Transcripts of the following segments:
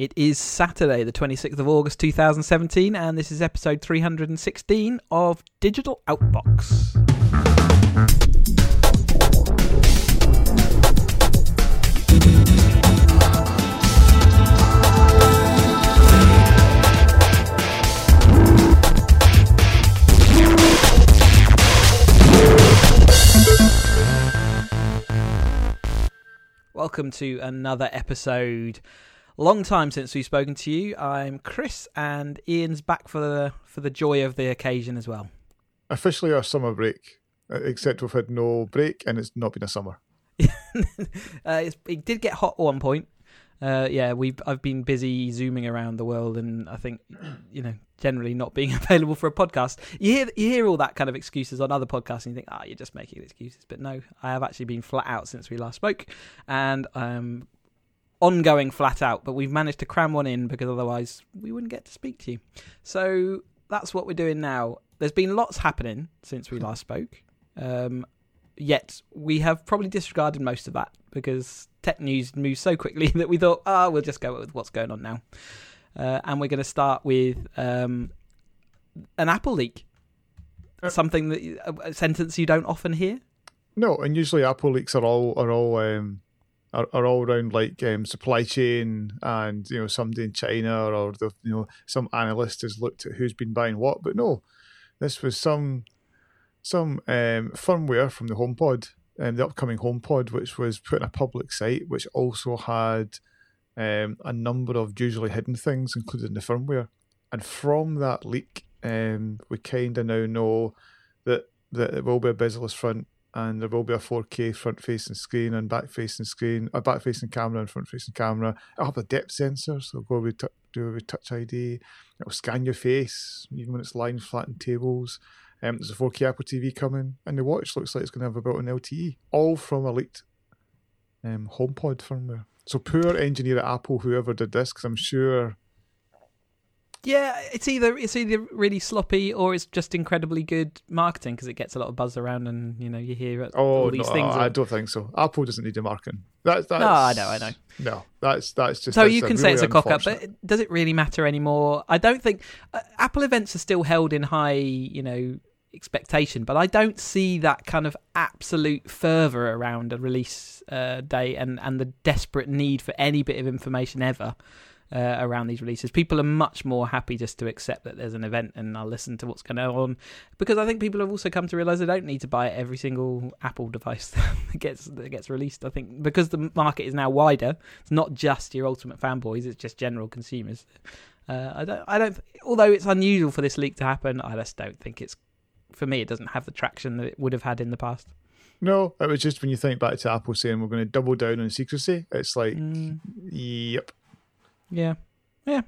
It is Saturday, the 26th of August 2017, and this is episode 316 of Digital Outbox. Welcome to another episode. Long time since we've spoken to you. I'm Chris, and Ian's back for the for the joy of the occasion as well. Officially our summer break, uh, except we've had no break and it's not been a summer. uh, it did get hot at one point. Uh, yeah, we I've been busy zooming around the world, and I think you know generally not being available for a podcast. You hear you hear all that kind of excuses on other podcasts, and you think, ah, oh, you're just making excuses. But no, I have actually been flat out since we last spoke, and um, ongoing flat out. But we've managed to cram one in because otherwise we wouldn't get to speak to you. So that's what we're doing now. There's been lots happening since we last spoke. Um, yet we have probably disregarded most of that because tech news moves so quickly that we thought, ah, oh, we'll just go with what's going on now. Uh, and we're going to start with um, an Apple leak. Uh, Something that a sentence you don't often hear. No, and usually Apple leaks are all are all um, are, are all around like um, supply chain and you know somebody in China or the you know some analyst has looked at who's been buying what. But no, this was some some um, firmware from the HomePod, um, the upcoming HomePod, which was put in a public site, which also had um, a number of usually hidden things, including the firmware. And from that leak, um, we kind of now know that, that it will be a bezel-less front and there will be a 4K front facing screen and back facing screen, a back facing camera and front facing camera. It'll have a depth sensor, so go with do with Touch ID. It'll scan your face even when it's lying flat on tables. Um, there's a 4K Apple TV coming, and the watch looks like it's going to have a built-in LTE, all from a leaked um, HomePod firmware. So poor engineer at Apple, whoever did this, because I'm sure. Yeah, it's either it's either really sloppy or it's just incredibly good marketing because it gets a lot of buzz around and you know you hear oh, all these no, things. I don't think so. Apple doesn't need the marketing. That's, that's no, I know, I know. No, that's that's just. So that's you can really say it's a cock up, but does it really matter anymore? I don't think uh, Apple events are still held in high, you know, expectation, but I don't see that kind of absolute fervor around a release uh, day and, and the desperate need for any bit of information ever uh, around these releases. People are much more happy just to accept that there's an event and I'll listen to what's going on because I think people have also come to realize they don't need to buy every single Apple device that gets that gets released. I think because the market is now wider, it's not just your ultimate fanboys; it's just general consumers. Uh, I don't. I don't. Although it's unusual for this leak to happen, I just don't think it's for me, it doesn't have the traction that it would have had in the past. No, it was just when you think back to Apple saying we're going to double down on secrecy, it's like, Mm. yep. Yeah, yeah.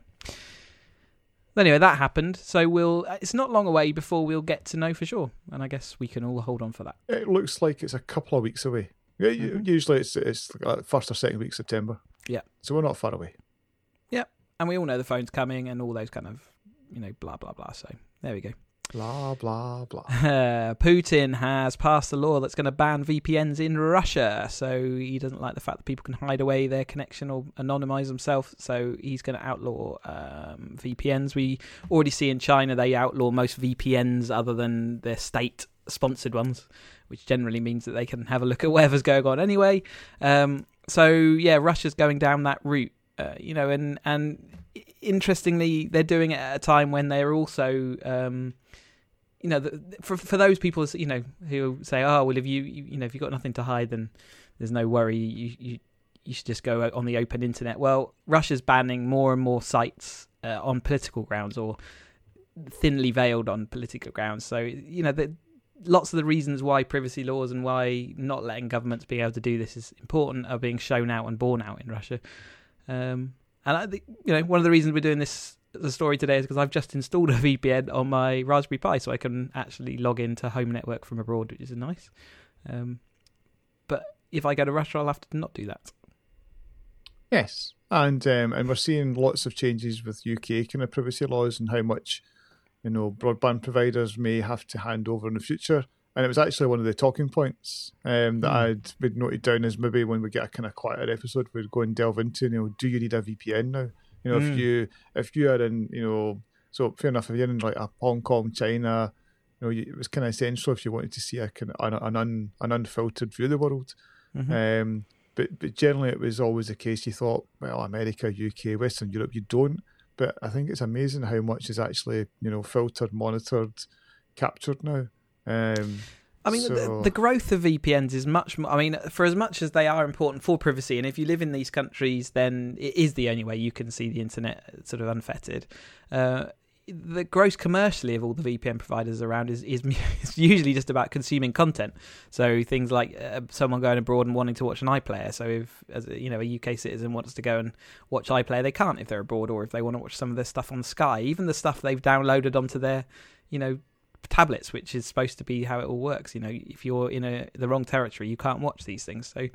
Anyway, that happened, so we'll. It's not long away before we'll get to know for sure, and I guess we can all hold on for that. It looks like it's a couple of weeks away. Yeah, Mhm. Usually it's it's like first or second week of September. Yeah. So we're not far away. Yeah. And we all know the phone's coming and all those kind of, you know, blah blah blah. So there we go. Blah blah blah. Uh, Putin has passed a law that's going to ban VPNs in Russia. So he doesn't like the fact that people can hide away their connection or anonymize themselves. So he's going to outlaw um, VPNs. We already see in China they outlaw most VPNs other than their state sponsored ones, which generally means that they can have a look at whatever's going on anyway. Um, so yeah, Russia's going down that route. Uh, you know, and and interestingly, they're doing it at a time when they're also um, you know, the, for for those people, you know, who say, "Oh, well, if you, you you know, if you've got nothing to hide, then there's no worry. You you you should just go on the open internet." Well, Russia's banning more and more sites uh, on political grounds or thinly veiled on political grounds. So you know, the, lots of the reasons why privacy laws and why not letting governments be able to do this is important are being shown out and borne out in Russia. Um, and I think you know, one of the reasons we're doing this the story today is because I've just installed a VPN on my Raspberry Pi, so I can actually log into home network from abroad, which is nice. Um, but if I go to Russia, I'll have to not do that. Yes, and um, and we're seeing lots of changes with UK kind of privacy laws and how much you know broadband providers may have to hand over in the future. And it was actually one of the talking points um, that Hmm. I'd been noted down as maybe when we get a kind of quieter episode, we'd go and delve into. You know, do you need a VPN now? You know, Mm. if you if you are in, you know, so fair enough. If you're in like a Hong Kong, China, you know, you, it was kind of essential if you wanted to see a kind of an, an, un, an unfiltered view of the world. Mhm. Um, but but generally, it was always the case. You thought, well, America, UK, Western Europe, you don't. But I think it's amazing how much is actually you know filtered, monitored, captured now. Um, I mean, so- the, the growth of VPNs is much more. I mean, for as much as they are important for privacy, and if you live in these countries, then it is the only way you can see the internet sort of unfettered. Uh, the gross commercially of all the VPN providers around is, is is usually just about consuming content. So things like uh, someone going abroad and wanting to watch an iPlayer. So if as a, you know a UK citizen wants to go and watch iPlayer, they can't if they're abroad, or if they want to watch some of their stuff on Sky, even the stuff they've downloaded onto their you know tablets, which is supposed to be how it all works. You know, if you're in a the wrong territory, you can't watch these things. So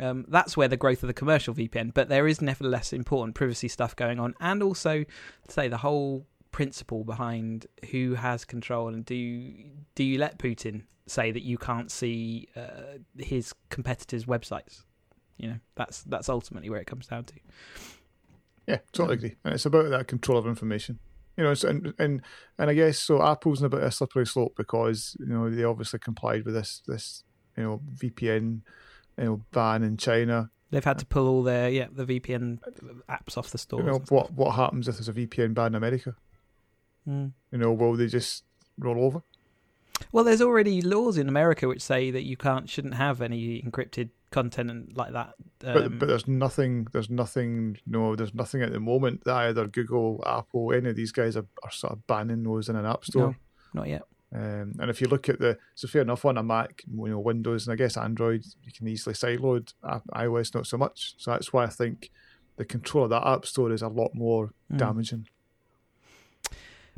um, that's where the growth of the commercial VPN. But there is nevertheless important privacy stuff going on, and also say the whole principle behind who has control and do do you let Putin say that you can't see uh, his competitors' websites? You know, that's that's ultimately where it comes down to. Yeah, totally agree. And it's about that control of information. You know, and and and I guess so. Apple's in a bit of a slippery slope because you know they obviously complied with this this you know VPN you know ban in China. They've had to pull all their yeah the VPN apps off the store. You know what what happens if there's a VPN ban in America? Mm. You know, will they just roll over? Well, there's already laws in America which say that you can't shouldn't have any encrypted content and like that. Um, But but there's nothing there's nothing no there's nothing at the moment that either Google, Apple, any of these guys are, are sort of banning those in an app store. no, not yet. Um, and if you look at the, so fair enough on a Mac, you know, Windows and I guess Android, you can easily sideload. I- iOS not so much. So that's why I think the control of that app store is a lot more Mm. damaging.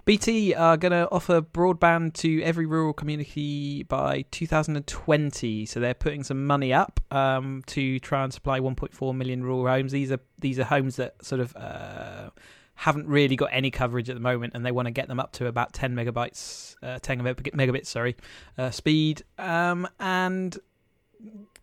BT are going to offer broadband to every rural community by 2020. So they're putting some money up um, to try and supply 1.4 million rural homes. These are these are homes that sort of uh, haven't really got any coverage at the moment, and they want to get them up to about 10 megabytes, uh, 10 megabits, sorry, uh, speed. Um, and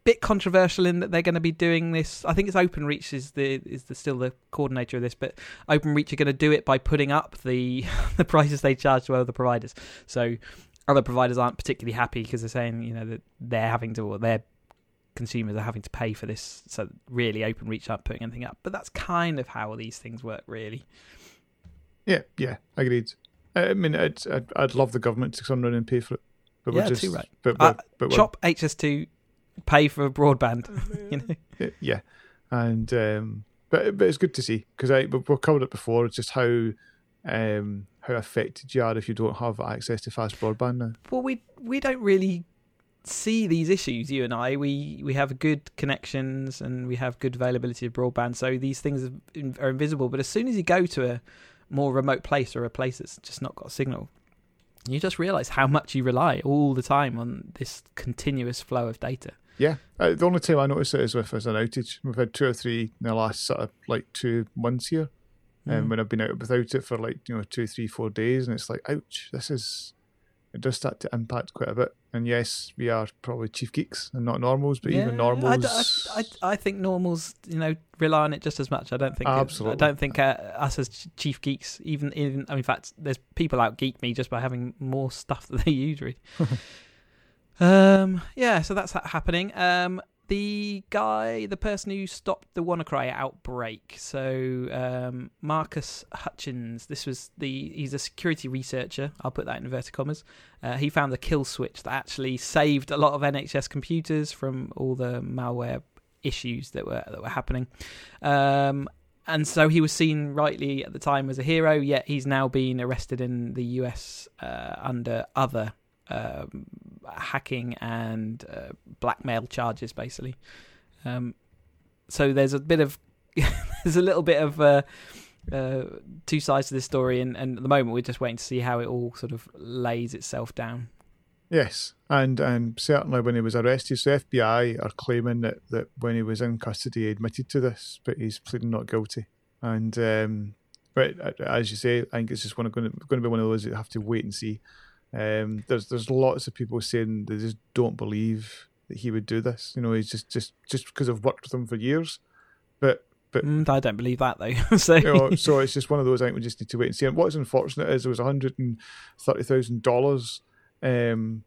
bit controversial in that they're going to be doing this. I think it's OpenReach is the is the, still the coordinator of this, but OpenReach are going to do it by putting up the the prices they charge to other providers. So other providers aren't particularly happy because they're saying you know that they're having to or their consumers are having to pay for this. So really, OpenReach aren't putting anything up. But that's kind of how these things work, really. Yeah, yeah, agreed. I mean, I'd, I'd, I'd love the government to come around and pay for it. But Yeah, we're just, too right. But, Uh, but, but we're- Chop HS2, pay for broadband. you know. yeah, and um, but but it's good to see because I we- we've covered it before. It's just how um, how affected you are if you don't have access to fast broadband now. Well, we we don't really see these issues. You and I, we we have good connections and we have good availability of broadband. So these things are are invisible. But as soon as you go to a more remote place or a place that's just not got a signal, you just realise how much you rely all the time on this continuous flow of data. Yeah, uh, the only time I notice it is if there's an outage. We've had two or three in the last sort of like two months here, and Mm. when I've been out without it for like you know two, three, four days, and it's like, ouch, this is. It does start to impact quite a bit. And yes, we are probably chief geeks and not normals, but even normals. I, I, I think normals, you know, rely on it just as much. I don't think. it- Absolutely. I don't think uh, us as chief geeks, even even. I mean, in fact, there's people out geek me just by having more stuff that they use. Really. um. Yeah. So that's ha- happening. Um. The guy, the person who stopped the WannaCry outbreak, so um, Marcus Hutchins. This was the he's a security researcher. I'll put that in inverted commas. Uh, he found a kill switch that actually saved a lot of NHS computers from all the malware issues that were that were happening. Um, and so he was seen rightly at the time as a hero. Yet he's now been arrested in the US uh, under other um, hacking and uh, blackmail charges, basically. Um, so there's a bit of there's a little bit of uh, uh, two sides to this story, and, and at the moment we're just waiting to see how it all sort of lays itself down. Yes, and and certainly when he was arrested, so FBI are claiming that, that when he was in custody, he admitted to this, but he's pleading not guilty. And um, but uh, as you say, I think it's just one going to, going to be one of those that you have to wait and see. Um, there's there's lots of people saying they just don't believe that he would do this. You know, he's just just just because I've worked with him for years. But But mm, I don't believe that though. so you know, so it's just one of those. I think we just need to wait and see. And what's unfortunate is there was hundred and thirty thousand dollars. Um,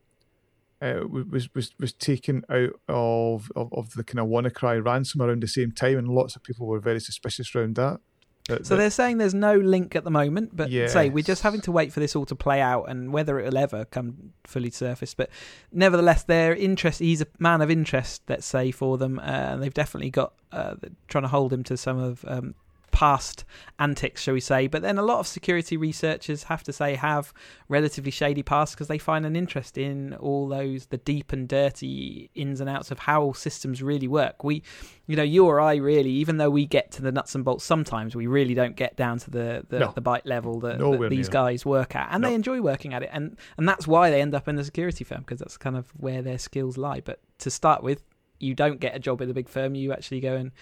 uh, was was was taken out of, of, of the kind of WannaCry ransom around the same time, and lots of people were very suspicious around that. That, so they're saying there's no link at the moment, but yes. say we're just having to wait for this all to play out and whether it'll ever come fully to surface. But nevertheless, they're interest. He's a man of interest, let's say, for them, uh, and they've definitely got uh, trying to hold him to some of um, past antics, shall we say. But then a lot of security researchers have to say have relatively shady past because they find an interest in all those the deep and dirty ins and outs of how systems really work. We, you know, you or I really, even though we get to the nuts and bolts, sometimes we really don't get down to the the, no. the byte level that, that these guys work at, and no. they enjoy working at it, and and that's why they end up in the security firm because that's kind of where their skills lie. But to start with, you don't get a job in a big firm. You actually go and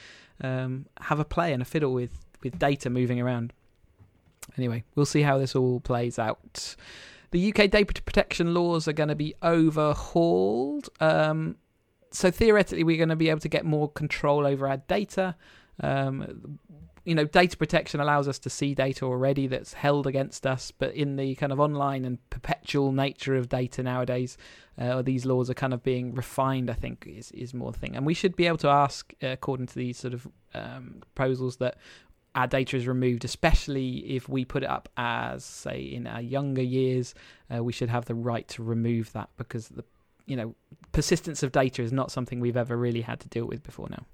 um, have a play and a fiddle with with data moving around. Anyway, we'll see how this all plays out. The UK data protection laws are going to be overhauled. Um, so theoretically, we're going to be able to get more control over our data. Um, you know, data protection allows us to see data already that's held against us, but in the kind of online and perpetual nature of data nowadays, uh, these laws are kind of being refined. I think is is more the thing, and we should be able to ask, uh, according to these sort of um, proposals, that our data is removed, especially if we put it up as, say, in our younger years, uh, we should have the right to remove that because the, you know, persistence of data is not something we've ever really had to deal with before now.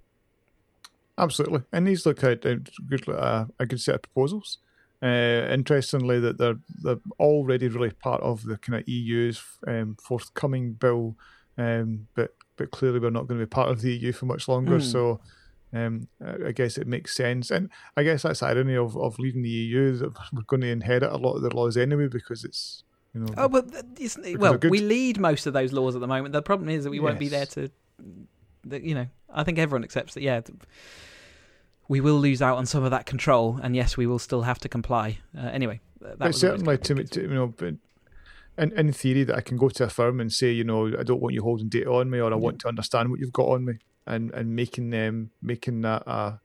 Absolutely, and these look at a good, uh, a good set of proposals. Uh, interestingly, that they're they're already really part of the kind of EU's um, forthcoming bill, um, but but clearly we're not going to be part of the EU for much longer. Mm. So um, I guess it makes sense, and I guess that's the irony of, of leaving the EU that we're going to inherit a lot of the laws anyway because it's you know. Oh, but well, we lead most of those laws at the moment. The problem is that we yes. won't be there to, you know. I think everyone accepts that. Yeah, we will lose out on some of that control, and yes, we will still have to comply. Uh, anyway, but certainly to, to, you know, but in, in theory, that I can go to a firm and say, you know, I don't want you holding data on me, or I want to understand what you've got on me and and making them making that uh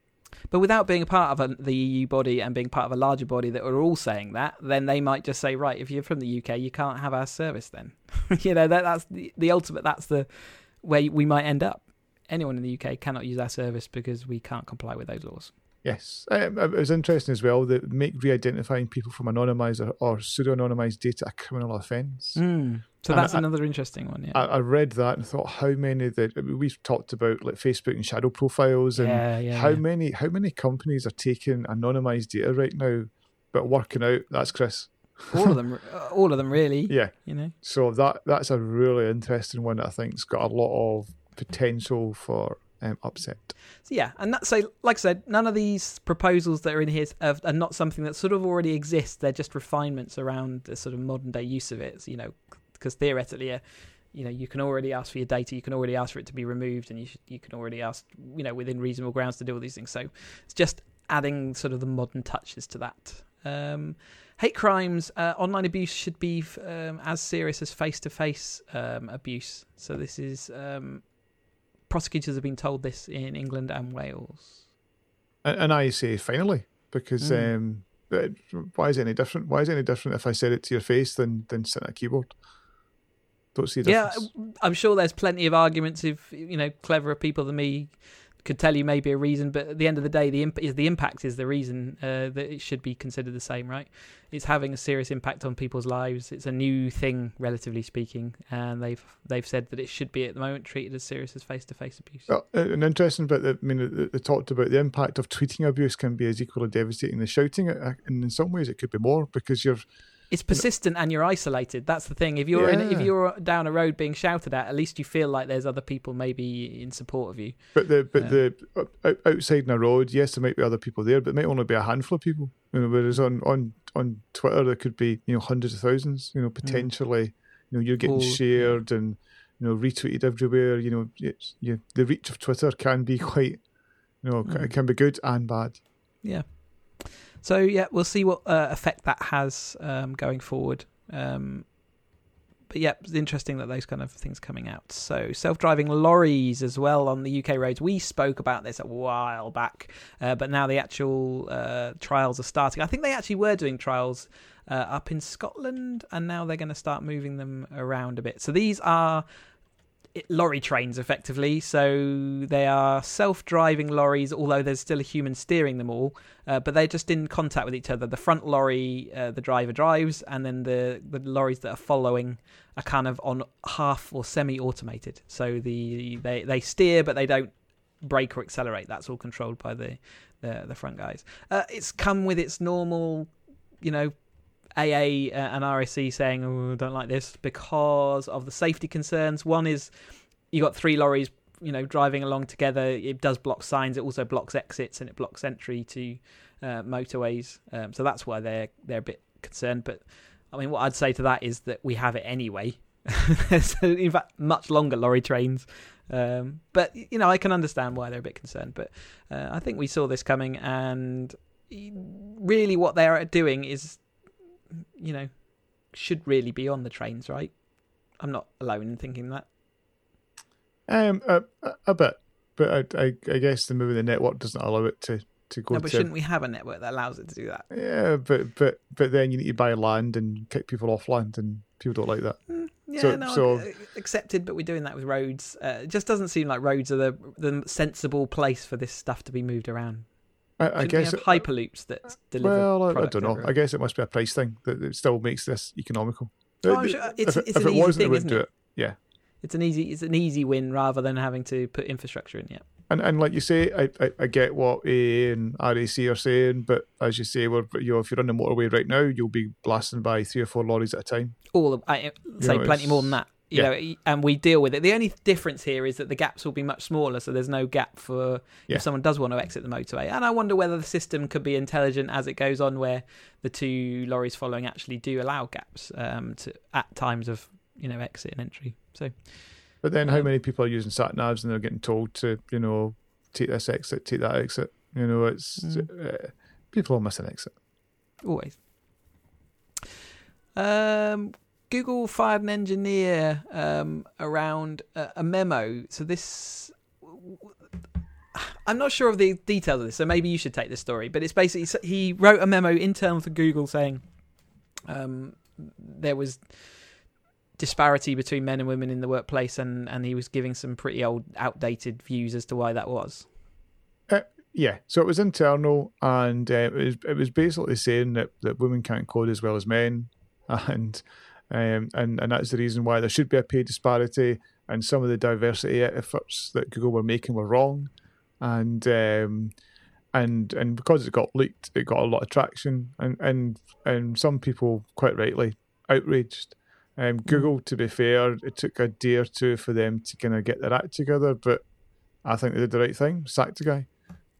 but without being a part of a, the EU body and being part of a larger body that are all saying that, then they might just say, right, if you're from the UK, you can't have our service. Then, you know, that, that's the, the ultimate. That's the where we might end up. Anyone in the UK cannot use our service because we can't comply with those laws. Yes, um, it was interesting as well that make re-identifying people from anonymised or, or pseudo-anonymised data a criminal offence. Mm. So and that's I, another interesting one. Yeah, I, I, read that and thought, how many that we've talked about, like Facebook and shadow profiles, and yeah, yeah, how yeah. many how many companies are taking anonymized data right now, but working out. That's Chris. all of them, all of them, really. Yeah, you know. So that that's a really interesting one. That I think's got a lot of potential for um, upset. So yeah, and that so like I said, none of these proposals that are in here are, are, not something that sort of already exists. They're just refinements around the sort of modern day use of it. So, you know, because theoretically, uh, you know, you can already ask for your data, you can already ask for it to be removed, and you should, you can already ask, you know, within reasonable grounds to do all these things. So it's just adding sort of the modern touches to that. Um, hate crimes, uh, online abuse should be um, as serious as face to face abuse. So this is um, prosecutors have been told this in England and Wales. And, and I say finally because. Mm. Um, why is it any different? Why is it any different if I said it to your face than than sit at a keyboard? Don't see Yeah, I'm sure there's plenty of arguments if you know cleverer people than me could tell you maybe a reason, but at the end of the day, the imp- is the impact is the reason uh, that it should be considered the same, right? It's having a serious impact on people's lives. It's a new thing, relatively speaking, and they've they've said that it should be at the moment treated as serious as face to face abuse. Well, an interesting bit that I mean, they talked about the impact of tweeting abuse can be as equally devastating as shouting, and in some ways it could be more because you're it's persistent and you're isolated. That's the thing. If you're yeah. in, if you're down a road being shouted at, at least you feel like there's other people maybe in support of you. But the but the outside in a road, yes, there might be other people there, but it might only be a handful of people. You know, whereas on on on Twitter there could be you know hundreds of thousands. You know, hmm. potentially, mm. you know, you're getting shared yeah. and you know retweeted everywhere. You know, it's, you, the reach of Twitter can be quite, you know, mm. it can be good and bad. Yeah. So yeah, we'll see what uh, effect that has um, going forward. Um, but yeah, it's interesting that those kind of things coming out. So self-driving lorries as well on the UK roads. We spoke about this a while back, uh, but now the actual uh, trials are starting. I think they actually were doing trials uh, up in Scotland, and now they're going to start moving them around a bit. So these are lorry trains effectively. So they are self-driving lorries although there's still a human steering them all uh, but they're just in contact with each other. The front lorry uh, the driver drives and then the the lorries that are following are kind of on half or semi-automated. So the they they steer but they don't brake or accelerate. That's all controlled by the the, the front guys. Uh, it's come with its normal you know AA uh, and RAC saying, "Oh, don't like this because of the safety concerns." One is you got three lorries, you know, driving along together. It does block signs. It also blocks exits and it blocks entry to uh, motorways. Um, so that's why they're they're a bit concerned. But I mean, what I'd say to that is that we have it anyway. in fact, much longer lorry trains. Um, but you know, I can understand why they're a bit concerned. But uh, I think we saw this coming, and really, what they're doing is you know, should really be on the trains, right? I'm not alone in thinking that. Um, a, a bit, but I, I, I guess the maybe the network doesn't allow it to to go. No, but to, shouldn't we have a network that allows it to do that? Yeah, but but but then you need to buy land and kick people off land, and people don't like that. Mm, yeah, so, no, so, accepted, but we're doing that with roads. Uh, it just doesn't seem like roads are the the sensible place for this stuff to be moved around. I, I guess have hyperloops that uh, deliver. Well, I, I don't know. everywhere. I guess it must be a price thing that it still makes this economical. Oh, sure- it's- if, it's if an it easy wasn't, thing, they wouldn't do it? it. Yeah, It's an easy it's an easy win rather than having to put infrastructure in. Yeah. and and like you say, I, I, I get what A and RAC are saying, but as you say, we're you know if you're on the motorway right now, you'll be blasting by three or four lorries at a time. all of, I say know, plenty more than that. You yeah. know, and we deal with it. The only difference here is that the gaps will be much smaller, so there's no gap for Yeah. if someone does want to exit the motorway. And I wonder whether the system could be intelligent as it goes on, where the two lorries following actually do allow gaps um, to at times of you know exit and entry. So But then, how Um, many people are using sat navs and they're getting told to you know take this exit, take that exit? You know, it's Mm. uh, people will miss an exit. always. Um, Google fired an engineer um, around a, a memo. So this, I'm not sure of the details of this. So maybe you should take this story. But it's basically he wrote a memo internal to Google saying um, there was disparity between men and women in the workplace, and and he was giving some pretty old, outdated views as to why that was. Yeah, so it was internal, and uh, it was it was basically saying that, that women can't code as well as men, and um, and and that's the reason why there should be a pay disparity, and some of the diversity efforts that Google were making were wrong, and um, and and because it got leaked, it got a lot of traction, and and and some people quite rightly outraged. Um, Google, to be fair, it took a day or two for them to kind of get their act together, but I think they did the right thing, sacked the guy.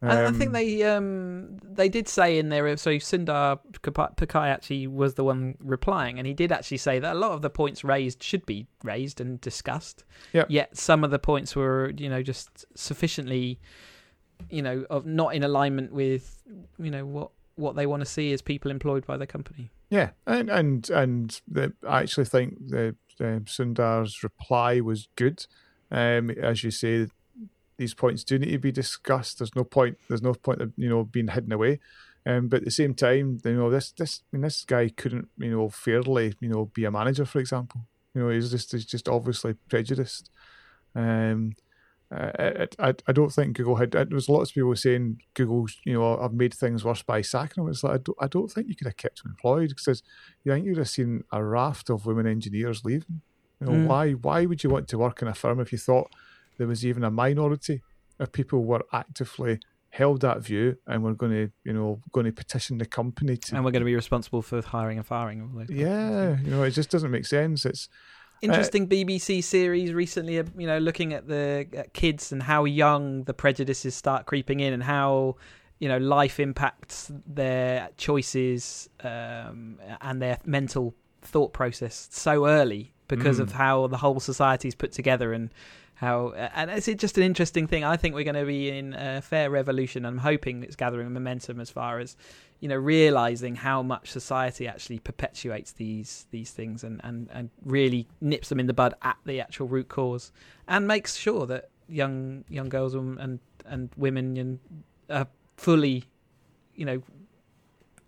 I I think Um, they um they did say in there. So Sundar Pichai actually was the one replying, and he did actually say that a lot of the points raised should be raised and discussed. Yep. Yet some of the points were, you know, just sufficiently, you know, of not in alignment with, you know, what what they want to see as people employed by the company. Yeah, and and and the, I actually think the um, Sundar's reply was good. Um, as you say, these points do need to be discussed. There's no point. There's no point of you know being hidden away. Um, but at the same time, you know this this I mean, this guy couldn't you know fairly you know be a manager, for example. You know he's just he's just obviously prejudiced. Um, uh, I, I I don't think Google had. There was lots of people saying Google, you know, I've made things worse by sacking him. It's like I don't, I don't think you could have kept him employed because you think you'd have seen a raft of women engineers leaving. You know, Mm. why why would you want to work in a firm if you thought there was even a minority of people who were actively held that view and we're going to, you know, going to petition the company to. And we're going to be responsible for hiring and firing. All those kinds of things. yeah, you know, it just doesn't make sense. It's interesting BBC series recently. uh, You know, looking at the at kids and how young the prejudices start creeping in, and how you know life impacts their choices um, and their mental thought process so early. Because Mm. of how the whole society's put together and how and it's just an interesting thing. I think we're going to be in a fair revolution. I'm hoping it's gathering momentum as far as you know realizing how much society actually perpetuates these these things and and and really nips them in the bud at the actual root cause and makes sure that young young girls and and, and women and are fully you know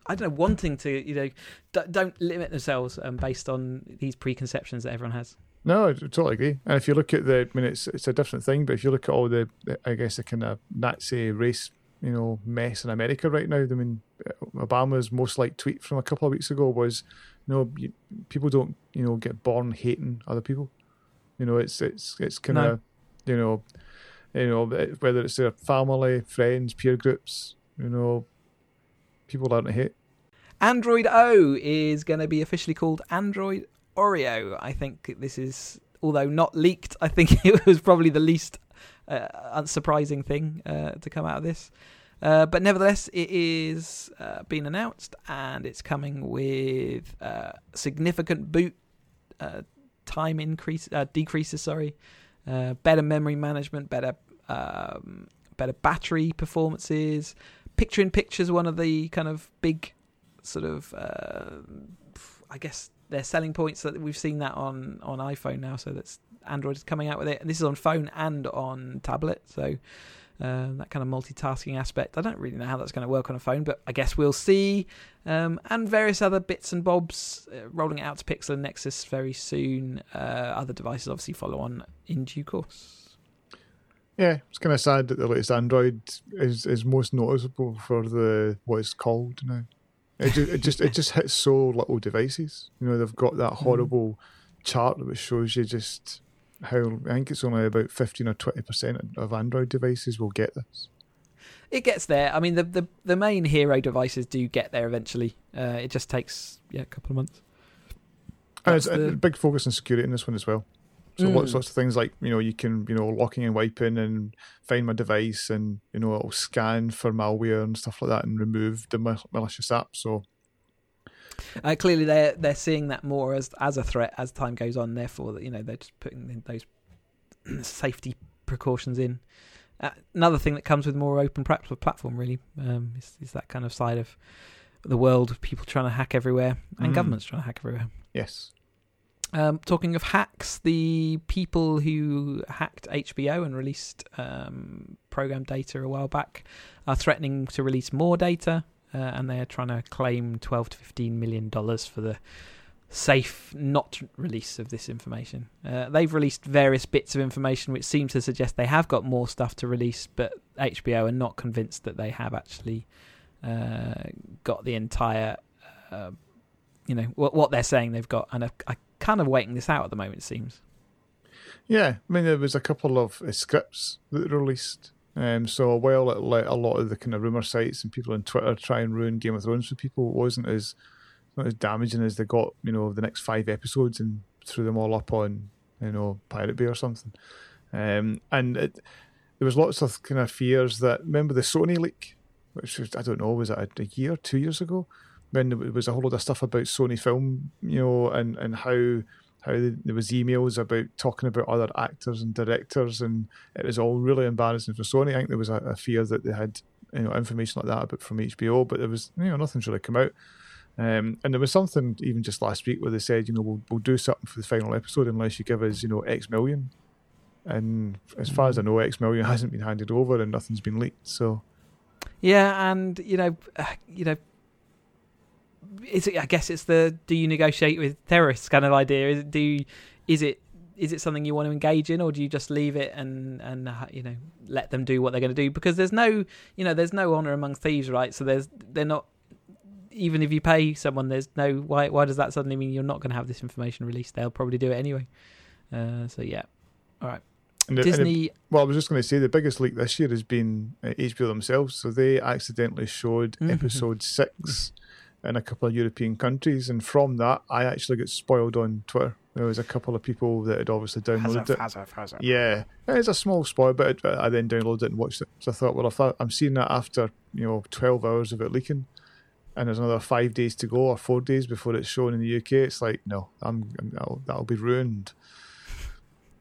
I don't know wanting to you know d- don't limit themselves um, based on these preconceptions that everyone has. No, I totally agree. And if you look at the, I mean, it's it's a different thing, but if you look at all the, the I guess the kind of Nazi race, you know, mess in America right now. I mean, Obama's most liked tweet from a couple of weeks ago was, you know, you, people don't, you know, get born hating other people. You know, it's it's it's kind of, you know, you know, whether it's their family, friends, peer groups, you know, people don't hate. Android O is going to be officially called Android Oreo. I think this is, although not leaked, I think it was probably the least uh, unsurprising thing uh, to come out of this. Uh, but nevertheless, it is uh, been announced, and it's coming with uh, significant boot uh, time increase, uh, decreases. Sorry, uh, better memory management, better um, better battery performances. Picture in picture is one of the kind of big sort of, uh, I guess, their selling points that we've seen that on on iPhone now. So that's Android is coming out with it, and this is on phone and on tablet. So uh, that kind of multitasking aspect. I don't really know how that's going to work on a phone, but I guess we'll see. Um, and various other bits and bobs uh, rolling out to Pixel and Nexus very soon. Uh, other devices obviously follow on in due course. Yeah, it's kind of sad that the latest Android is is most noticeable for the what it's called now. It just it just it just hits so little devices. You know, they've got that horrible chart which shows you just how I think it's only about fifteen or twenty percent of Android devices will get this. It gets there. I mean, the the, the main hero devices do get there eventually. Uh, it just takes yeah a couple of months. And it's That's a big focus on security in this one as well. So lots Mm. lots of things like you know you can you know locking and wiping and find my device and you know it'll scan for malware and stuff like that and remove the mal- malicious apps. So Uh, clearly, they're they're seeing that more as as a threat as time goes on. Therefore, you know they're just putting in those safety precautions in. Uh, another thing that comes with more open plat- platform, really, um, is, is that kind of side of the world of people trying to hack everywhere and Mm. governments trying to hack everywhere. yes, Um, talking of hacks, the people who hacked HBO and released um, program data a while back are threatening to release more data, uh, and they're trying to claim 12 to 15 million dollars for the safe not release of this information. Uh, they've released various bits of information which seem to suggest they have got more stuff to release, but HBO are not convinced that they have actually uh, got the entire. Uh, you know what what they're saying they've got, and are, are kind of waiting this out at the moment. It seems. yeah. I mean there was a couple of uh, scripts that released. Um, so while it let a lot of the kind of rumor sites and people on Twitter try and ruin Game of Thrones for people, it wasn't as not as damaging as they got. You know, the next five episodes and threw them all up on you know Pirate Bay or something. Um, and it, there was lots of kind of fears that remember the Sony leak, which was I don't know was it a, a year, two years ago, when there was a whole lot of stuff about Sony Film, you know, and and how how there was emails about talking about other actors and directors, and it was all really embarrassing for Sony. I think there was a, a fear that they had you know information like that about from HBO, but there was you know nothing's really come out. Um, and there was something even just last week where they said, you know, we'll, we'll do something for the final episode unless you give us, you know, X million. And as far as I know, X million hasn't been handed over and nothing's been leaked. So Yeah, and you know, uh, you know, it's, I guess it's the do you negotiate with terrorists kind of idea. Is it, do you, is it is it something you want to engage in, or do you just leave it and and uh, you know let them do what they're going to do? Because there's no you know there's no honor among thieves, right? So there's they're not even if you pay someone, there's no why why does that suddenly mean you're not going to have this information released? They'll probably do it anyway. Uh, so yeah, all right. and the- and the- Disney. well, I was just going to say the biggest leak this year has been uh, HBO themselves. So they accidentally showed Mhm. episode six in a couple of European countries, and from that, I actually got spoiled on Twitter. There was a couple of people that had obviously downloaded it. Yeah, it's a small spoil, but it, I then downloaded it and watched it. So I thought, well, if I, I'm seeing that after you know 12 hours of it leaking, and there's another five days to go or four days before it's shown in the UK, it's like no, I'm, I'm that'll, that'll be ruined,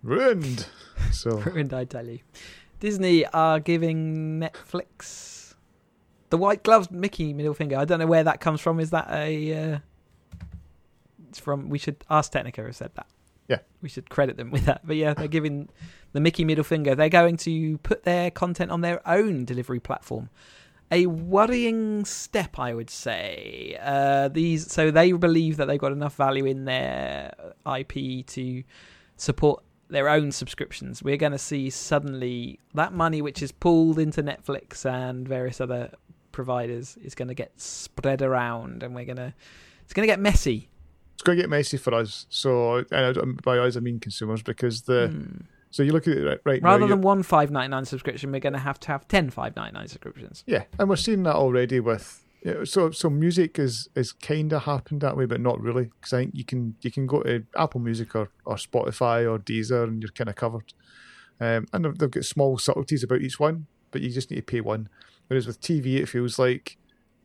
ruined. So ruined, I tell you. Disney are giving Netflix the white gloves Mickey middle finger. I don't know where that comes from. Is that a? Uh, it's from. We should Ars Technica who said that. Yeah, we should credit them with that. But yeah, they're giving the Mickey middle finger. They're going to put their content on their own delivery platform. A worrying step, I would say. Uh, these so they believe that they've got enough value in their IP to support their own subscriptions. We're going to see suddenly that money, which is pulled into Netflix and various other providers, is going to get spread around, and we're going to it's going to get messy. It's going to get messy for us. So, and by us I mean consumers, because the mm. so you look at it right, right rather now, than one five ninety nine subscription, we're going to have to have ten five ninety nine subscriptions. Yeah, and we're seeing that already with so so music is is kind of happened that way, but not really. Because I think you can you can go to Apple Music or, or Spotify or Deezer and you're kind of covered. Um, and they've, they've got small subtleties about each one, but you just need to pay one. Whereas with TV, it feels like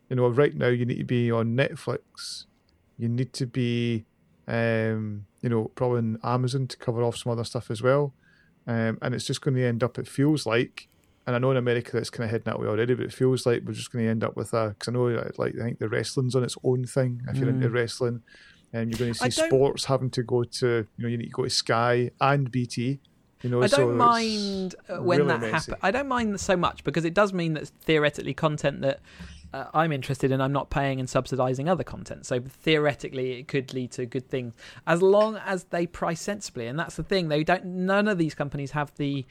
you know right now you need to be on Netflix, you need to be um, you know probably on Amazon to cover off some other stuff as well, um, and it's just going to end up. It feels like and I know in America that's kind of heading that way already, but it feels like we're just going to end up with a because I know like I think the wrestling's on its own thing. If you're mm. into wrestling, and you're going to see sports having to go to you know you need to go to Sky and BT. You know, I don't so mind uh, when really that happens. I don't mind so much because it does mean that theoretically content that uh, I'm interested in, I'm not paying and subsidizing other content. So theoretically, it could lead to good things as long as they price sensibly. And that's the thing; they don't. None of these companies have the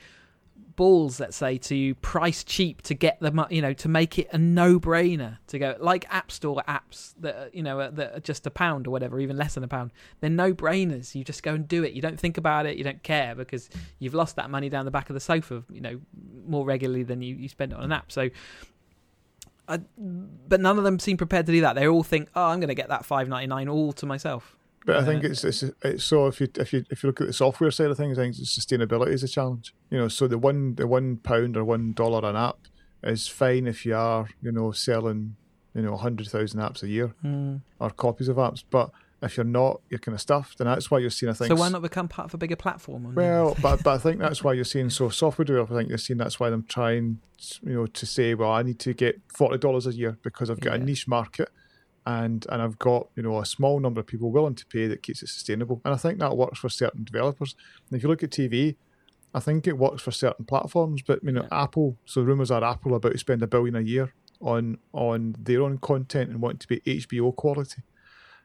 balls, let's say, to price cheap to get the you know to make it a no-brainer to go like App Store apps that you know uh, that are just a pound or whatever, even less than a pound. They're no-brainers. You just go and do it. You don't think about it. You don't care because you've lost that money down the back of the sofa, you know, more regularly than you, you spend it on an app. So. I, but none of them seem prepared to do that. They all think, "Oh, I'm going to get that five ninety nine all to myself." But I think it's, it's it's so if you if you if you look at the software side of things, I think sustainability is a challenge. You know, so the one the one pound or one dollar an app is fine if you are you know selling you know hundred thousand apps a year mm. or copies of apps, but if you're not, you're kind of stuffed, and that's why you're seeing. I think. So why not become part of a bigger platform? Well, but but I think that's why you're seeing so software developers. I think you're seeing that's why I'm trying, you know, to say, well, I need to get forty dollars a year because I've got yeah. a niche market and and I've got you know a small number of people willing to pay that keeps it sustainable. And I think that works for certain developers. And if you look at TV, I think it works for certain platforms. But you know, yeah. Apple. So rumors are Apple about to spend a billion a year on on their own content and want to be HBO quality.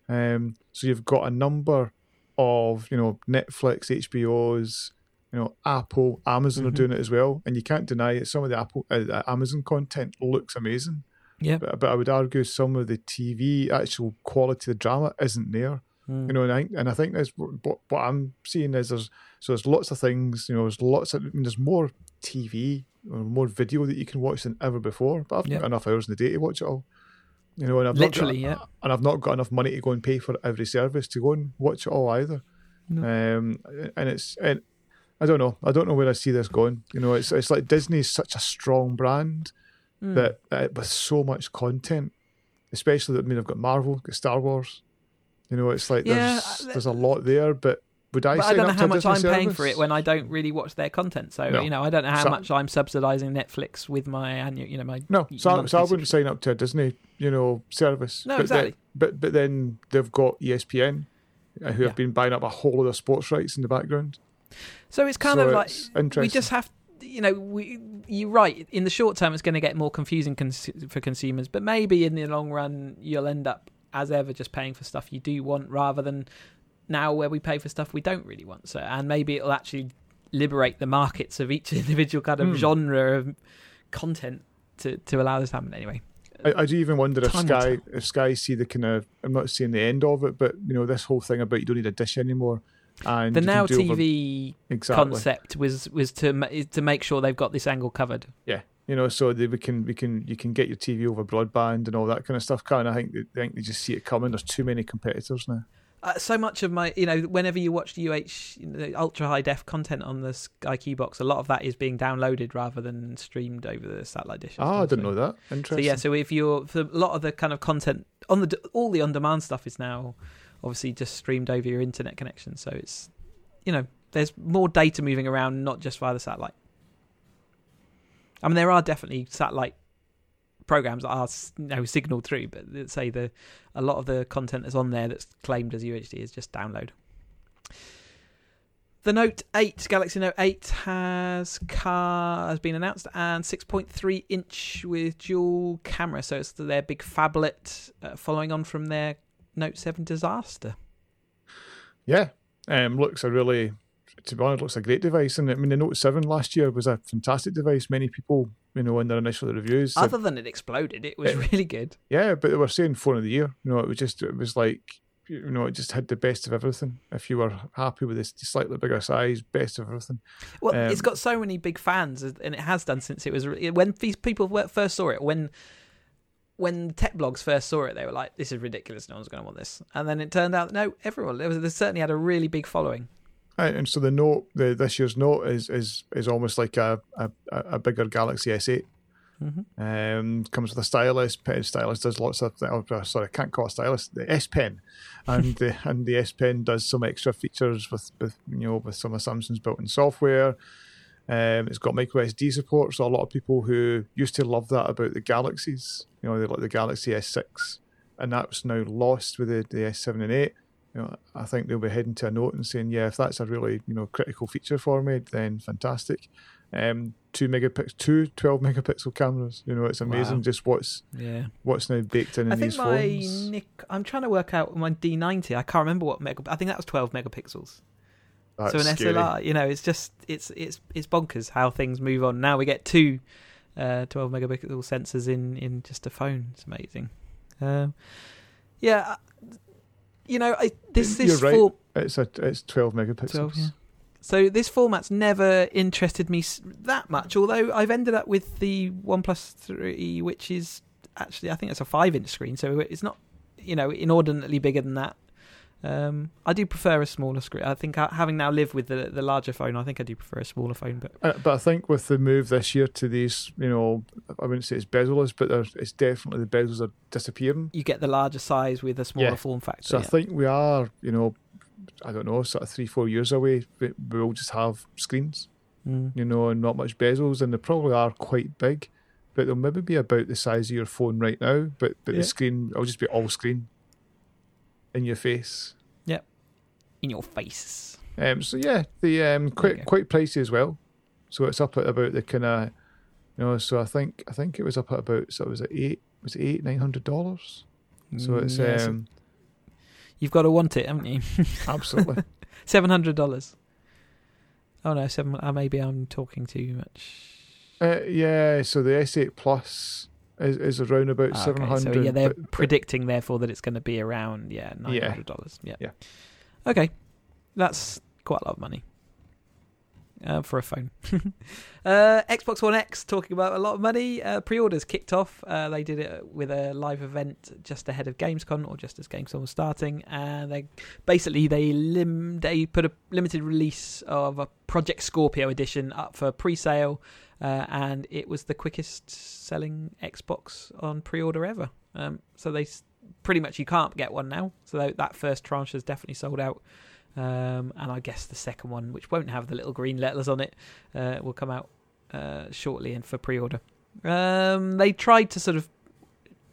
Um, so you've got a number of you know Netflix, HBO's, you know Apple, Amazon mm-hmm. are doing it as well, and you can't deny it. Some of the Apple, uh, Amazon content looks amazing. Yeah. But, but I would argue some of the TV actual quality of the drama isn't there. Mm. You know, and I, and I think that's what, what I'm seeing is there's so there's lots of things. You know, there's lots of I mean, there's more TV or more video that you can watch than ever before. But I've yep. got enough hours in the day to watch it all. You know, and I've literally, got, yeah, and I've not got enough money to go and pay for every service to go and watch it all either. No. Um, and it's and I don't know, I don't know where I see this going. You know, it's it's like Disney's such a strong brand mm. that uh, with so much content, especially that I mean I've got Marvel, got Star Wars. You know, it's like yeah, there's uh, there's a lot there, but would I? But I don't know how much I'm service? paying for it when I don't really watch their content. So no. you know, I don't know how so, much I'm subsidising Netflix with my annual. You know, my no. So, so I wouldn't sign up to a Disney, you know, service. No, but exactly. Then, but but then they've got ESPN, uh, who yeah. have been buying up a whole of their sports rights in the background. So it's kind so of like we just have you know, we, you're right. In the short term, it's going to get more confusing cons- for consumers, but maybe in the long run, you'll end up, as ever, just paying for stuff you do want rather than now where we pay for stuff we don't really want. So, and maybe it'll actually liberate the markets of each individual kind of mm. genre of content to, to allow this to happen. Anyway, I, I, do even wonder if Sky if Sky see the kind of I'm not seeing the end of it, but you know this whole thing about you don't need a dish anymore. And the now TV exactly. concept was was to to make sure they've got this angle covered. Yeah, you know, so they, we can we can you can get your TV over broadband and all that kind of stuff. Kind I think they, I think they just see it coming. There's too many competitors now. uh, so much of my, you know, whenever you watch the UH you know, ultra high def content on the Sky Q box, a lot of that is being downloaded rather than streamed over the satellite dish. Ah, I didn't know that. Interesting. So yeah, so if you're for a lot of the kind of content on the all the on demand stuff is now obviously just streamed over your internet connection. So it's you know there's more data moving around, not just via the satellite. I mean, there are definitely satellite programs that are you know, signaled through, but say the a lot of the content that's on there that's claimed as UHD is just download. The Note 8, Galaxy Note 8 has car has been announced and 6.3 inch with dual camera, so it's their big phablet, uh, following on from their Note 7 disaster. Yeah, um, looks a really, to be honest, looks a great device. And I mean, the Note 7 last year was a fantastic device. Many people, you know, in their initial reviews. Other than it exploded, it was it, really good. Yeah, but they were saying phone of the year. You know, it was just, it was like, you know, it just had the best of everything. If you were happy with this slightly bigger size, best of everything. Well, um, it's got so many big fans, and it has done since it was when these people first saw it. When when the tech blogs first saw it, they were like, "This is ridiculous. No one's going to want this." And then it turned out, no, everyone. There was, they certainly had a really big following. Right, and so the note, the this year's note is is is almost like a a, a bigger Galaxy S8. Mm-hmm. Um, comes with a stylus. Pen stylus does lots of. Oh, sorry, I can't call it stylus. The S Pen, and the and the S Pen does some extra features with, with you know with some of Samsung's built-in software. Um, it's got micro SD support, so a lot of people who used to love that about the Galaxies, you know, they like the Galaxy S6, and that's now lost with the, the S7 and 8. You know, I think they'll be heading to a note and saying, yeah, if that's a really you know critical feature for me, then fantastic. Um, two megapixel, two 12 megapixel cameras. You know, it's amazing wow. just what's yeah what's now baked in I in think these my phones. Nick, I'm trying to work out my D90. I can't remember what mega. I think that was 12 megapixels. That's so an scary. SLR, you know, it's just it's it's it's bonkers how things move on. Now we get two uh, 12 megapixel sensors in in just a phone. It's amazing. Um, yeah, uh, you know, I, this You're this right. form, it's a it's 12 megapixels. 12, yeah. So this format's never interested me that much. Although I've ended up with the OnePlus Three, which is actually I think it's a five-inch screen, so it's not you know inordinately bigger than that. Um, I do prefer a smaller screen. I think having now lived with the the larger phone, I think I do prefer a smaller phone. But uh, but I think with the move this year to these, you know, I wouldn't say it's bezel-less, but it's definitely the bezels are disappearing. You get the larger size with a smaller yeah. form factor. So yeah. I think we are, you know, I don't know, sort of three four years away. We'll just have screens, mm. you know, and not much bezels, and they probably are quite big, but they'll maybe be about the size of your phone right now. But but Yeah. the screen, will just be all screen in your face. Yep. In your face. Um, so yeah, the um, quite quite pricey as well. So it's up at about the kind of, you know. So I think I think it was up at about so it was at eight was it eight nine hundred dollars. So Mm, it's yeah, so um, you've got to want it, haven't you? absolutely Seven hundred dollars. Oh no, seven. Uh, maybe I'm talking too much. uh, yeah. So the S eight Plus is is around about Ah, seven okay, hundred. So yeah, they're but- but- predicting therefore that it's going to be around yeah nine hundred dollars. Yeah. Yeah. Okay, that's quite a lot of money uh, for a phone. uh, Xbox One X talking about a lot of money. Uh, pre-orders kicked off. Uh, they did it with a live event just ahead of Gamescom, or just as Gamescom was starting, and they basically they lim they put a limited release of a Project Scorpio edition up for pre-sale. Uh, and it was the quickest selling Xbox on pre-order ever. Um, so they pretty much you can't get one now. So that- first tranche has definitely sold out. Um, and I guess the second one, which won't have the little green letters on it, uh, will come out uh, shortly and for pre-order. Um, they tried to sort of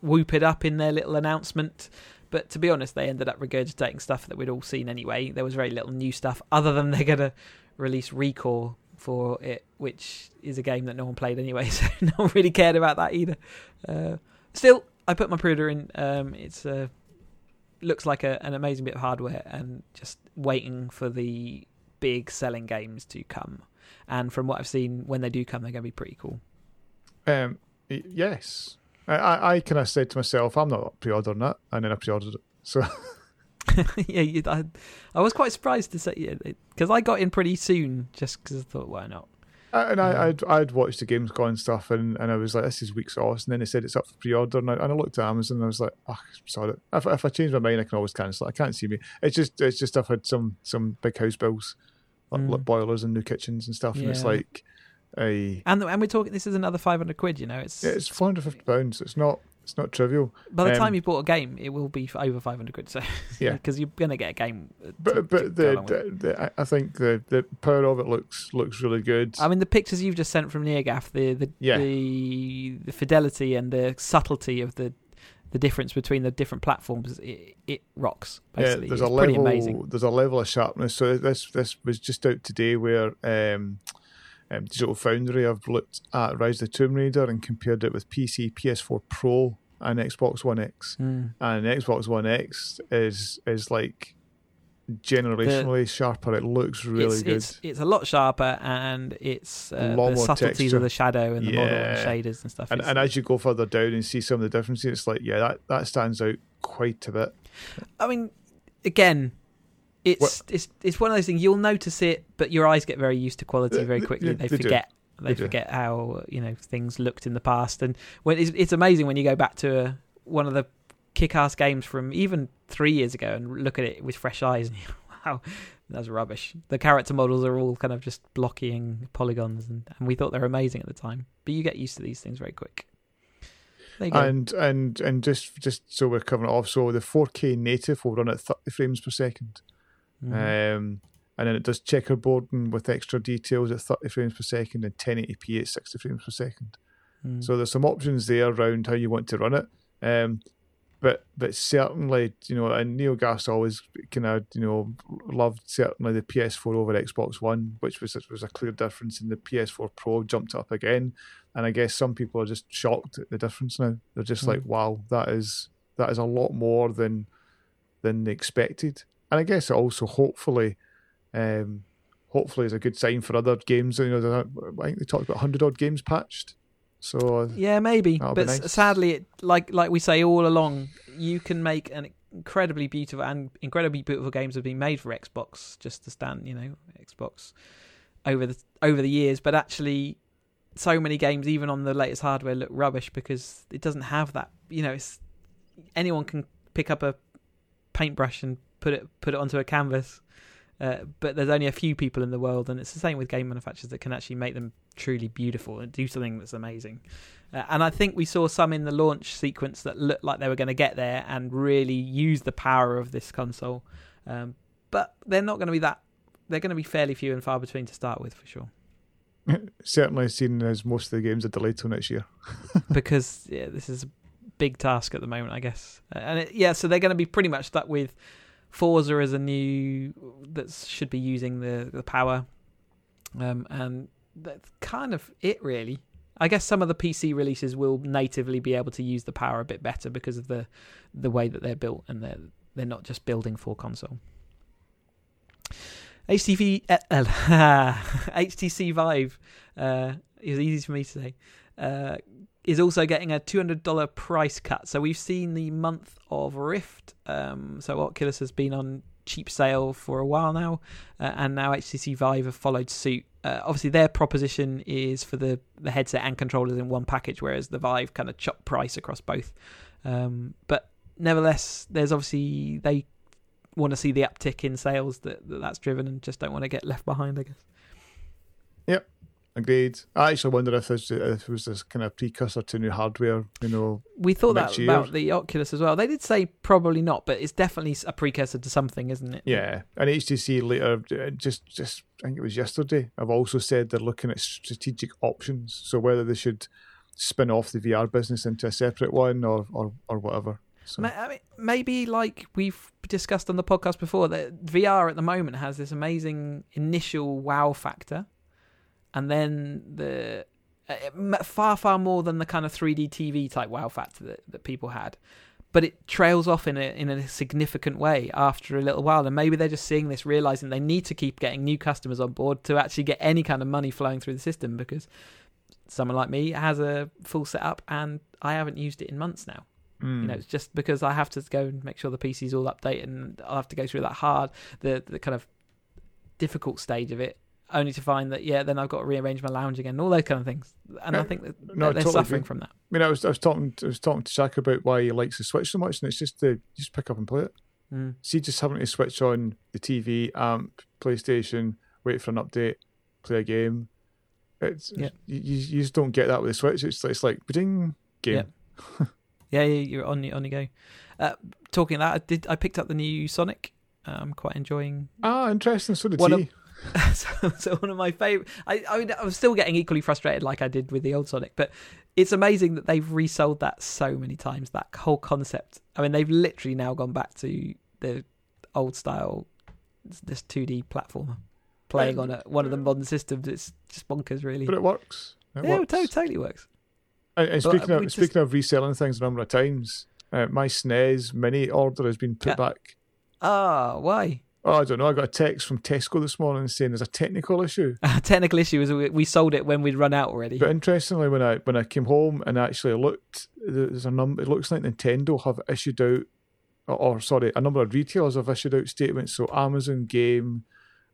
whoop it up in their little announcement, but to be honest, they ended up regurgitating stuff that we'd all seen anyway. There was very little new stuff other than they're going to release Recore for it, which is a game that no one played anyway, so no one really cared about that either. Uh, still, I put my pre-order in. Um, it's looks like a, an amazing bit of hardware, and just waiting for the big selling games to come. And from what I've seen, when they do come, they're going to be pretty cool. Um, yes, I I, kind of said to myself, I'm not pre-ordering it, and then I pre-ordered it. So yeah, you, I, I was quite surprised to say because I got in pretty soon, just because I thought, why not? and I, I'd I'd watched the Gamescom stuff, and, and I was like, this is weak sauce. And then they said it's up for pre-order, and I, and I looked at Amazon, and I was like, oh, sorry. If, if I change my mind, I can always cancel. it. I can't see me. It's just it's just I've had some some big house bills, like, Mm. like boilers and new kitchens and stuff, and it's like, a And and we're talking. This is another five hundred quid. You know, it's, yeah, it's four hundred fifty pounds. It's not it's not trivial. by the um, time you bought a game, it will be for over five hundred quid. So Yeah. because you're gonna get a game. uh, to- But to but the, along with it. the, the I- think the the power of it looks looks really good. I mean, the pictures you've just sent from NeoGAF, the the, Yeah. the the fidelity and the subtlety of the the difference between the different platforms, it, it rocks. Basically, Yeah, there's it's a pretty level. amazing. There's a level of sharpness. So this this was just out today where um, um, Digital Foundry I've looked at Rise of the Tomb Raider and compared it with PC, PS4 Pro, and Xbox One X. Mm. And Xbox One X is is like generationally sharper. It looks really it's, good. It's, it's a lot sharper and it's uh, the subtleties texture. of the shadow and the model and Yeah. shaders and stuff. and, and as you go further down and see some of the differences, it's like yeah, that, that stands out quite a bit. I mean, again, it's it's it's one of those things you'll notice it, but your eyes get very used to quality very quickly. they they do. forget. They, They forget how you know things looked in the past, and when it's, it's amazing when you go back to a, one of the kick-ass games from even three years ago and look at it with fresh eyes. And you wow, that's rubbish. The character models are all kind of just blocking polygons, and, and we thought they were amazing at the time. But you get used to these things very quick. There you go. And and and just just so we're covering it off, so the 4K native will run at 30 frames per second. Mhm. Um, and then it does checkerboarding with extra details at 30 frames per second and 1080p at 60 frames per second. Mm. So there's some options there around how you want to run it. Um, but but certainly, you know, and NeoGAF always kind of, you know, loved certainly the PS4 over Xbox One, which was was a clear difference. And the PS4 Pro jumped up again, and I guess some people are just shocked at the difference now. They're just Mm. like, wow, that is that is a lot more than than expected. And I guess it also hopefully. Um, hopefully is a good sign for other games. You know, I think they talked about hundred odd games patched. So Yeah, maybe. But nice. sadly, it, like like we say all along, you can make an incredibly beautiful and incredibly beautiful games have been made for Xbox just to stand, you know, Xbox over the over the years. But actually, so many games, even on the latest hardware, look rubbish because it doesn't have that. You know, it's anyone can pick up a paintbrush and put it put it onto a canvas. Uh, but there's only a few people in the world, and it's the same with game manufacturers that can actually make them truly beautiful and do something that's amazing. Uh, and I think we saw some in the launch sequence that looked like they were going to get there and really use the power of this console. Um, but they're not going to be that. They're going to be fairly few and far between to start with, for sure. certainly seen as most of the games are delayed till next year. because yeah, this is a big task at the moment, I guess. Uh, And it, yeah, so they're going to be pretty much stuck with Forza is a new that should be using the the power, um, and that's kind of it, really. I guess some of the PC releases will natively be able to use the power a bit better because of the the way that they're built, and they're they're not just building for console. HTV HTC Vive uh, was easy for me to say. Uh, is also getting a $200 price cut. So we've seen the month of Rift. Um, so Oculus has been on cheap sale for a while now, uh, and now HTC Vive have followed suit. Uh, obviously, their proposition is for the, the headset and controllers in one package, whereas the Vive kind of chop price across both. Um, but nevertheless, there's obviously they want to see the uptick in sales that, that that's driven, and just don't want to get left behind. I guess. Agreed. I actually wonder if it was this kind of precursor to new hardware. You know, We thought that year. about the Oculus as well. They did say probably not, but it's definitely a precursor to something, isn't it? yeah. And HTC later, uh, just just I think it was yesterday, I've also said they're looking at strategic options. So whether they should spin off the VR business into a separate one or or, or whatever. So I mean, maybe like we've discussed on the podcast before, that VR at the moment has this amazing initial wow factor, and then the uh, far far more than the kind of 3D TV type wow factor that, that people had. But it trails off in a in a significant way after a little while, and maybe they're just seeing this, realizing they need to keep getting new customers on board to actually get any kind of money flowing through the system. Because someone like me has a full setup, and I haven't used it in months now. mm. You know, it's just because I have to go and make sure the PC's all updated, and I'll have to go through that hard, the the kind of difficult stage of it. Only to find that yeah, then I've got to rearrange my lounge again, and all those kind of things. And I think that, No, they're totally suffering agree. from that. I mean, I was I was talking I was talking to Shaq about why he likes the Switch so much, and it's just to just pick up and play it. Mm. See, just having to switch on the TV, amp, PlayStation, wait for an update, play a game. It's Yeah. you, you just don't get that with the Switch. It's it's like ding game. Yeah. Yeah, yeah, you're on your on your go. Uh, talking of that, I did I picked up the new Sonic. I'm quite enjoying Ah, interesting. So did One he. of- so, so one of my favorite. I, I mean, I'm still getting equally frustrated like I did with the old Sonic, but it's amazing that they've resold that so many times. That whole concept. I mean, they've literally now gone back to the old style, this 2D platformer, playing on a, one of the modern systems. It's just bonkers, really. but it works. It yeah, it works. to- totally works. And, and speaking uh, of we just- speaking of reselling things a number of times, uh, my SNES mini order has been put Yeah. back. Ah, why? Oh, I don't know. I got a text from Tesco this morning saying there's a technical issue. A technical issue is we, sold it when we'd run out already. But interestingly, when I when I came home and actually looked, there's a number. It looks like Nintendo have issued out, or, or sorry, a number of retailers have issued out statements. So Amazon, Game,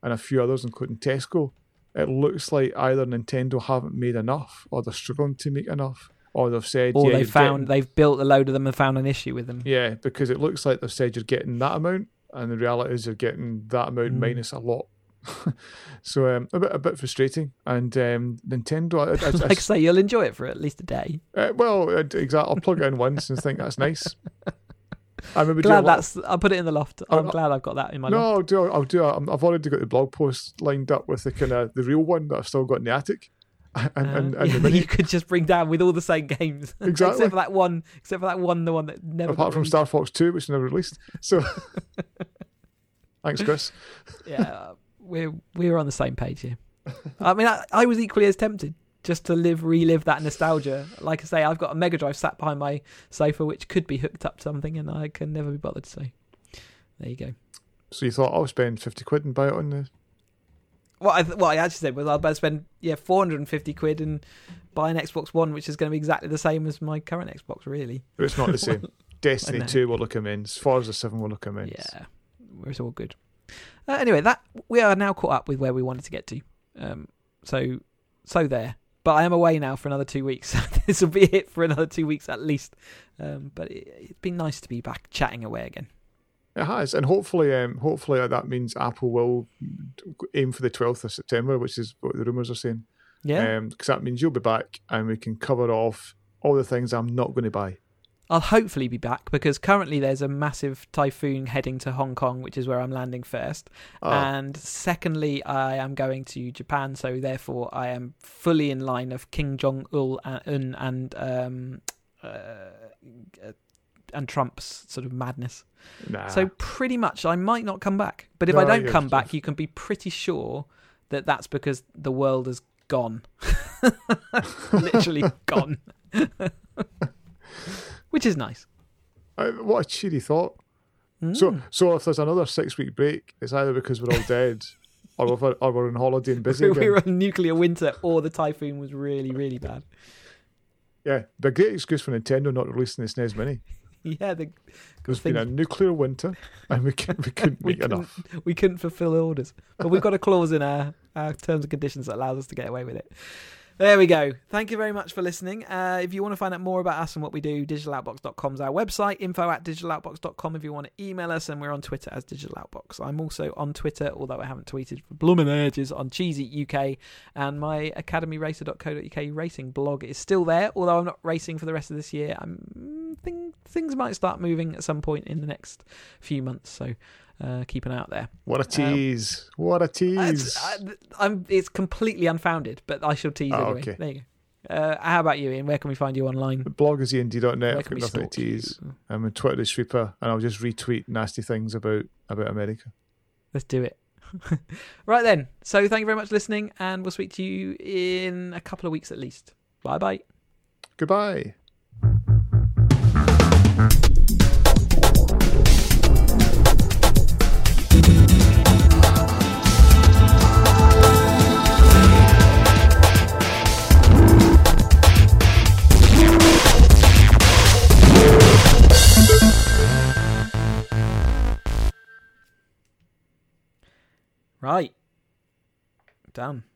and a few others, including Tesco. It looks like either Nintendo haven't made enough, or they're struggling to make enough, or they've said, or yeah, they you're found getting- they've built a load of them and found an issue with them. yeah, because it looks like they've said you're getting that amount, and the reality is you're getting that amount Mm. minus a lot. so um, a bit a bit frustrating. And um, Nintendo, I, I, I, like I say, you'll enjoy it for at least a day. uh, well, exactly. I'll plug it in once and think that's nice. I a glad that's. I'll put it in the loft. I'm no. glad I've got that in my no, loft. I'll do. I'll do. i I've already got the blog post lined up with the kind of the real one that I've still got in the attic, and, and, Uh, and yeah, the you could just bring down with all the same games, Exactly. except for that one. Except for that one, the one that never. apart from. Star Fox Two, which never released. So, thanks, Chris. yeah, we're we're on the same page here. I mean, I, I was equally as tempted just to live, relive that nostalgia. Like I say, I've got a Mega Drive sat behind my sofa, which could be hooked up to something, and I can never be bothered. So, there you go. So you thought I'll spend fifty quid and buy it on the What I I actually said was I'll better spend yeah 450 quid and buy an Xbox One, which is going to be exactly the same as my current Xbox. Really, it's not the same. Destiny 2 will look immense. Forza 7 will look immense. yeah, it's all good. Uh, anyway, that we are now caught up with where we wanted to get to. Um, so so there. But I am away now for another two weeks. this will be it for another two weeks at least. Um, but it, it's been nice to be back chatting away again. It has. And hopefully um, hopefully that means Apple will aim for the 12th of September, which is what the rumours are saying. Yeah, Because that means you'll be back and we can cover off all the things I'm not going to buy. I'll hopefully be back because currently there's a massive typhoon heading to Hong Kong, which is where I'm landing first. Oh, And secondly, I am going to Japan, so therefore I am fully in line of Kim Jong Il and and um, uh, and Trump's sort of madness. nah. So pretty much, I might not come back. But if I don't come back, you can be pretty sure that that's because the world has gone, literally gone, which is nice. Uh, what a cheery thought. So, Mm. so if there's another six week break, it's either because we're all dead or we're, or we're on holiday and busy we were on nuclear winter, or the typhoon was really, really bad. Yeah, but a great excuse for Nintendo not releasing the SNES Mini. Yeah, the, There's thing- been a nuclear winter and we, can, we couldn't we make couldn't, enough. we couldn't fulfill orders, but we've got a clause in our, our terms and conditions that allows us to get away with it. There we go. Thank you very much for listening. Uh, if you want to find out more about us and what we do, digitaloutbox.com is our website. Info at digitaloutbox.com if you want to email us, and we're on Twitter as digitaloutbox. I'm also on Twitter, although I haven't tweeted for blooming ages, on Cheesy UK, and my academyracer.co.uk racing blog is still there, although I'm not racing for the rest of this year. I'm think, things might start moving at some point in the next few months, so uh, keep an eye out there. What a tease. what a tease. It's, I, I'm, it's completely unfounded, but I shall tease Oh, anyway. okay. There you go. Uh, how about you, Ian? Where can we find you online? the blog is end.net. Where I've got nothing to tease. you? I'm on Twitter Sweeper and I'll just retweet nasty things about, about America. Let's do it. right then. So thank you very much for listening, and we'll speak to you in a couple of weeks at least. Bye bye. Goodbye. Right. Done.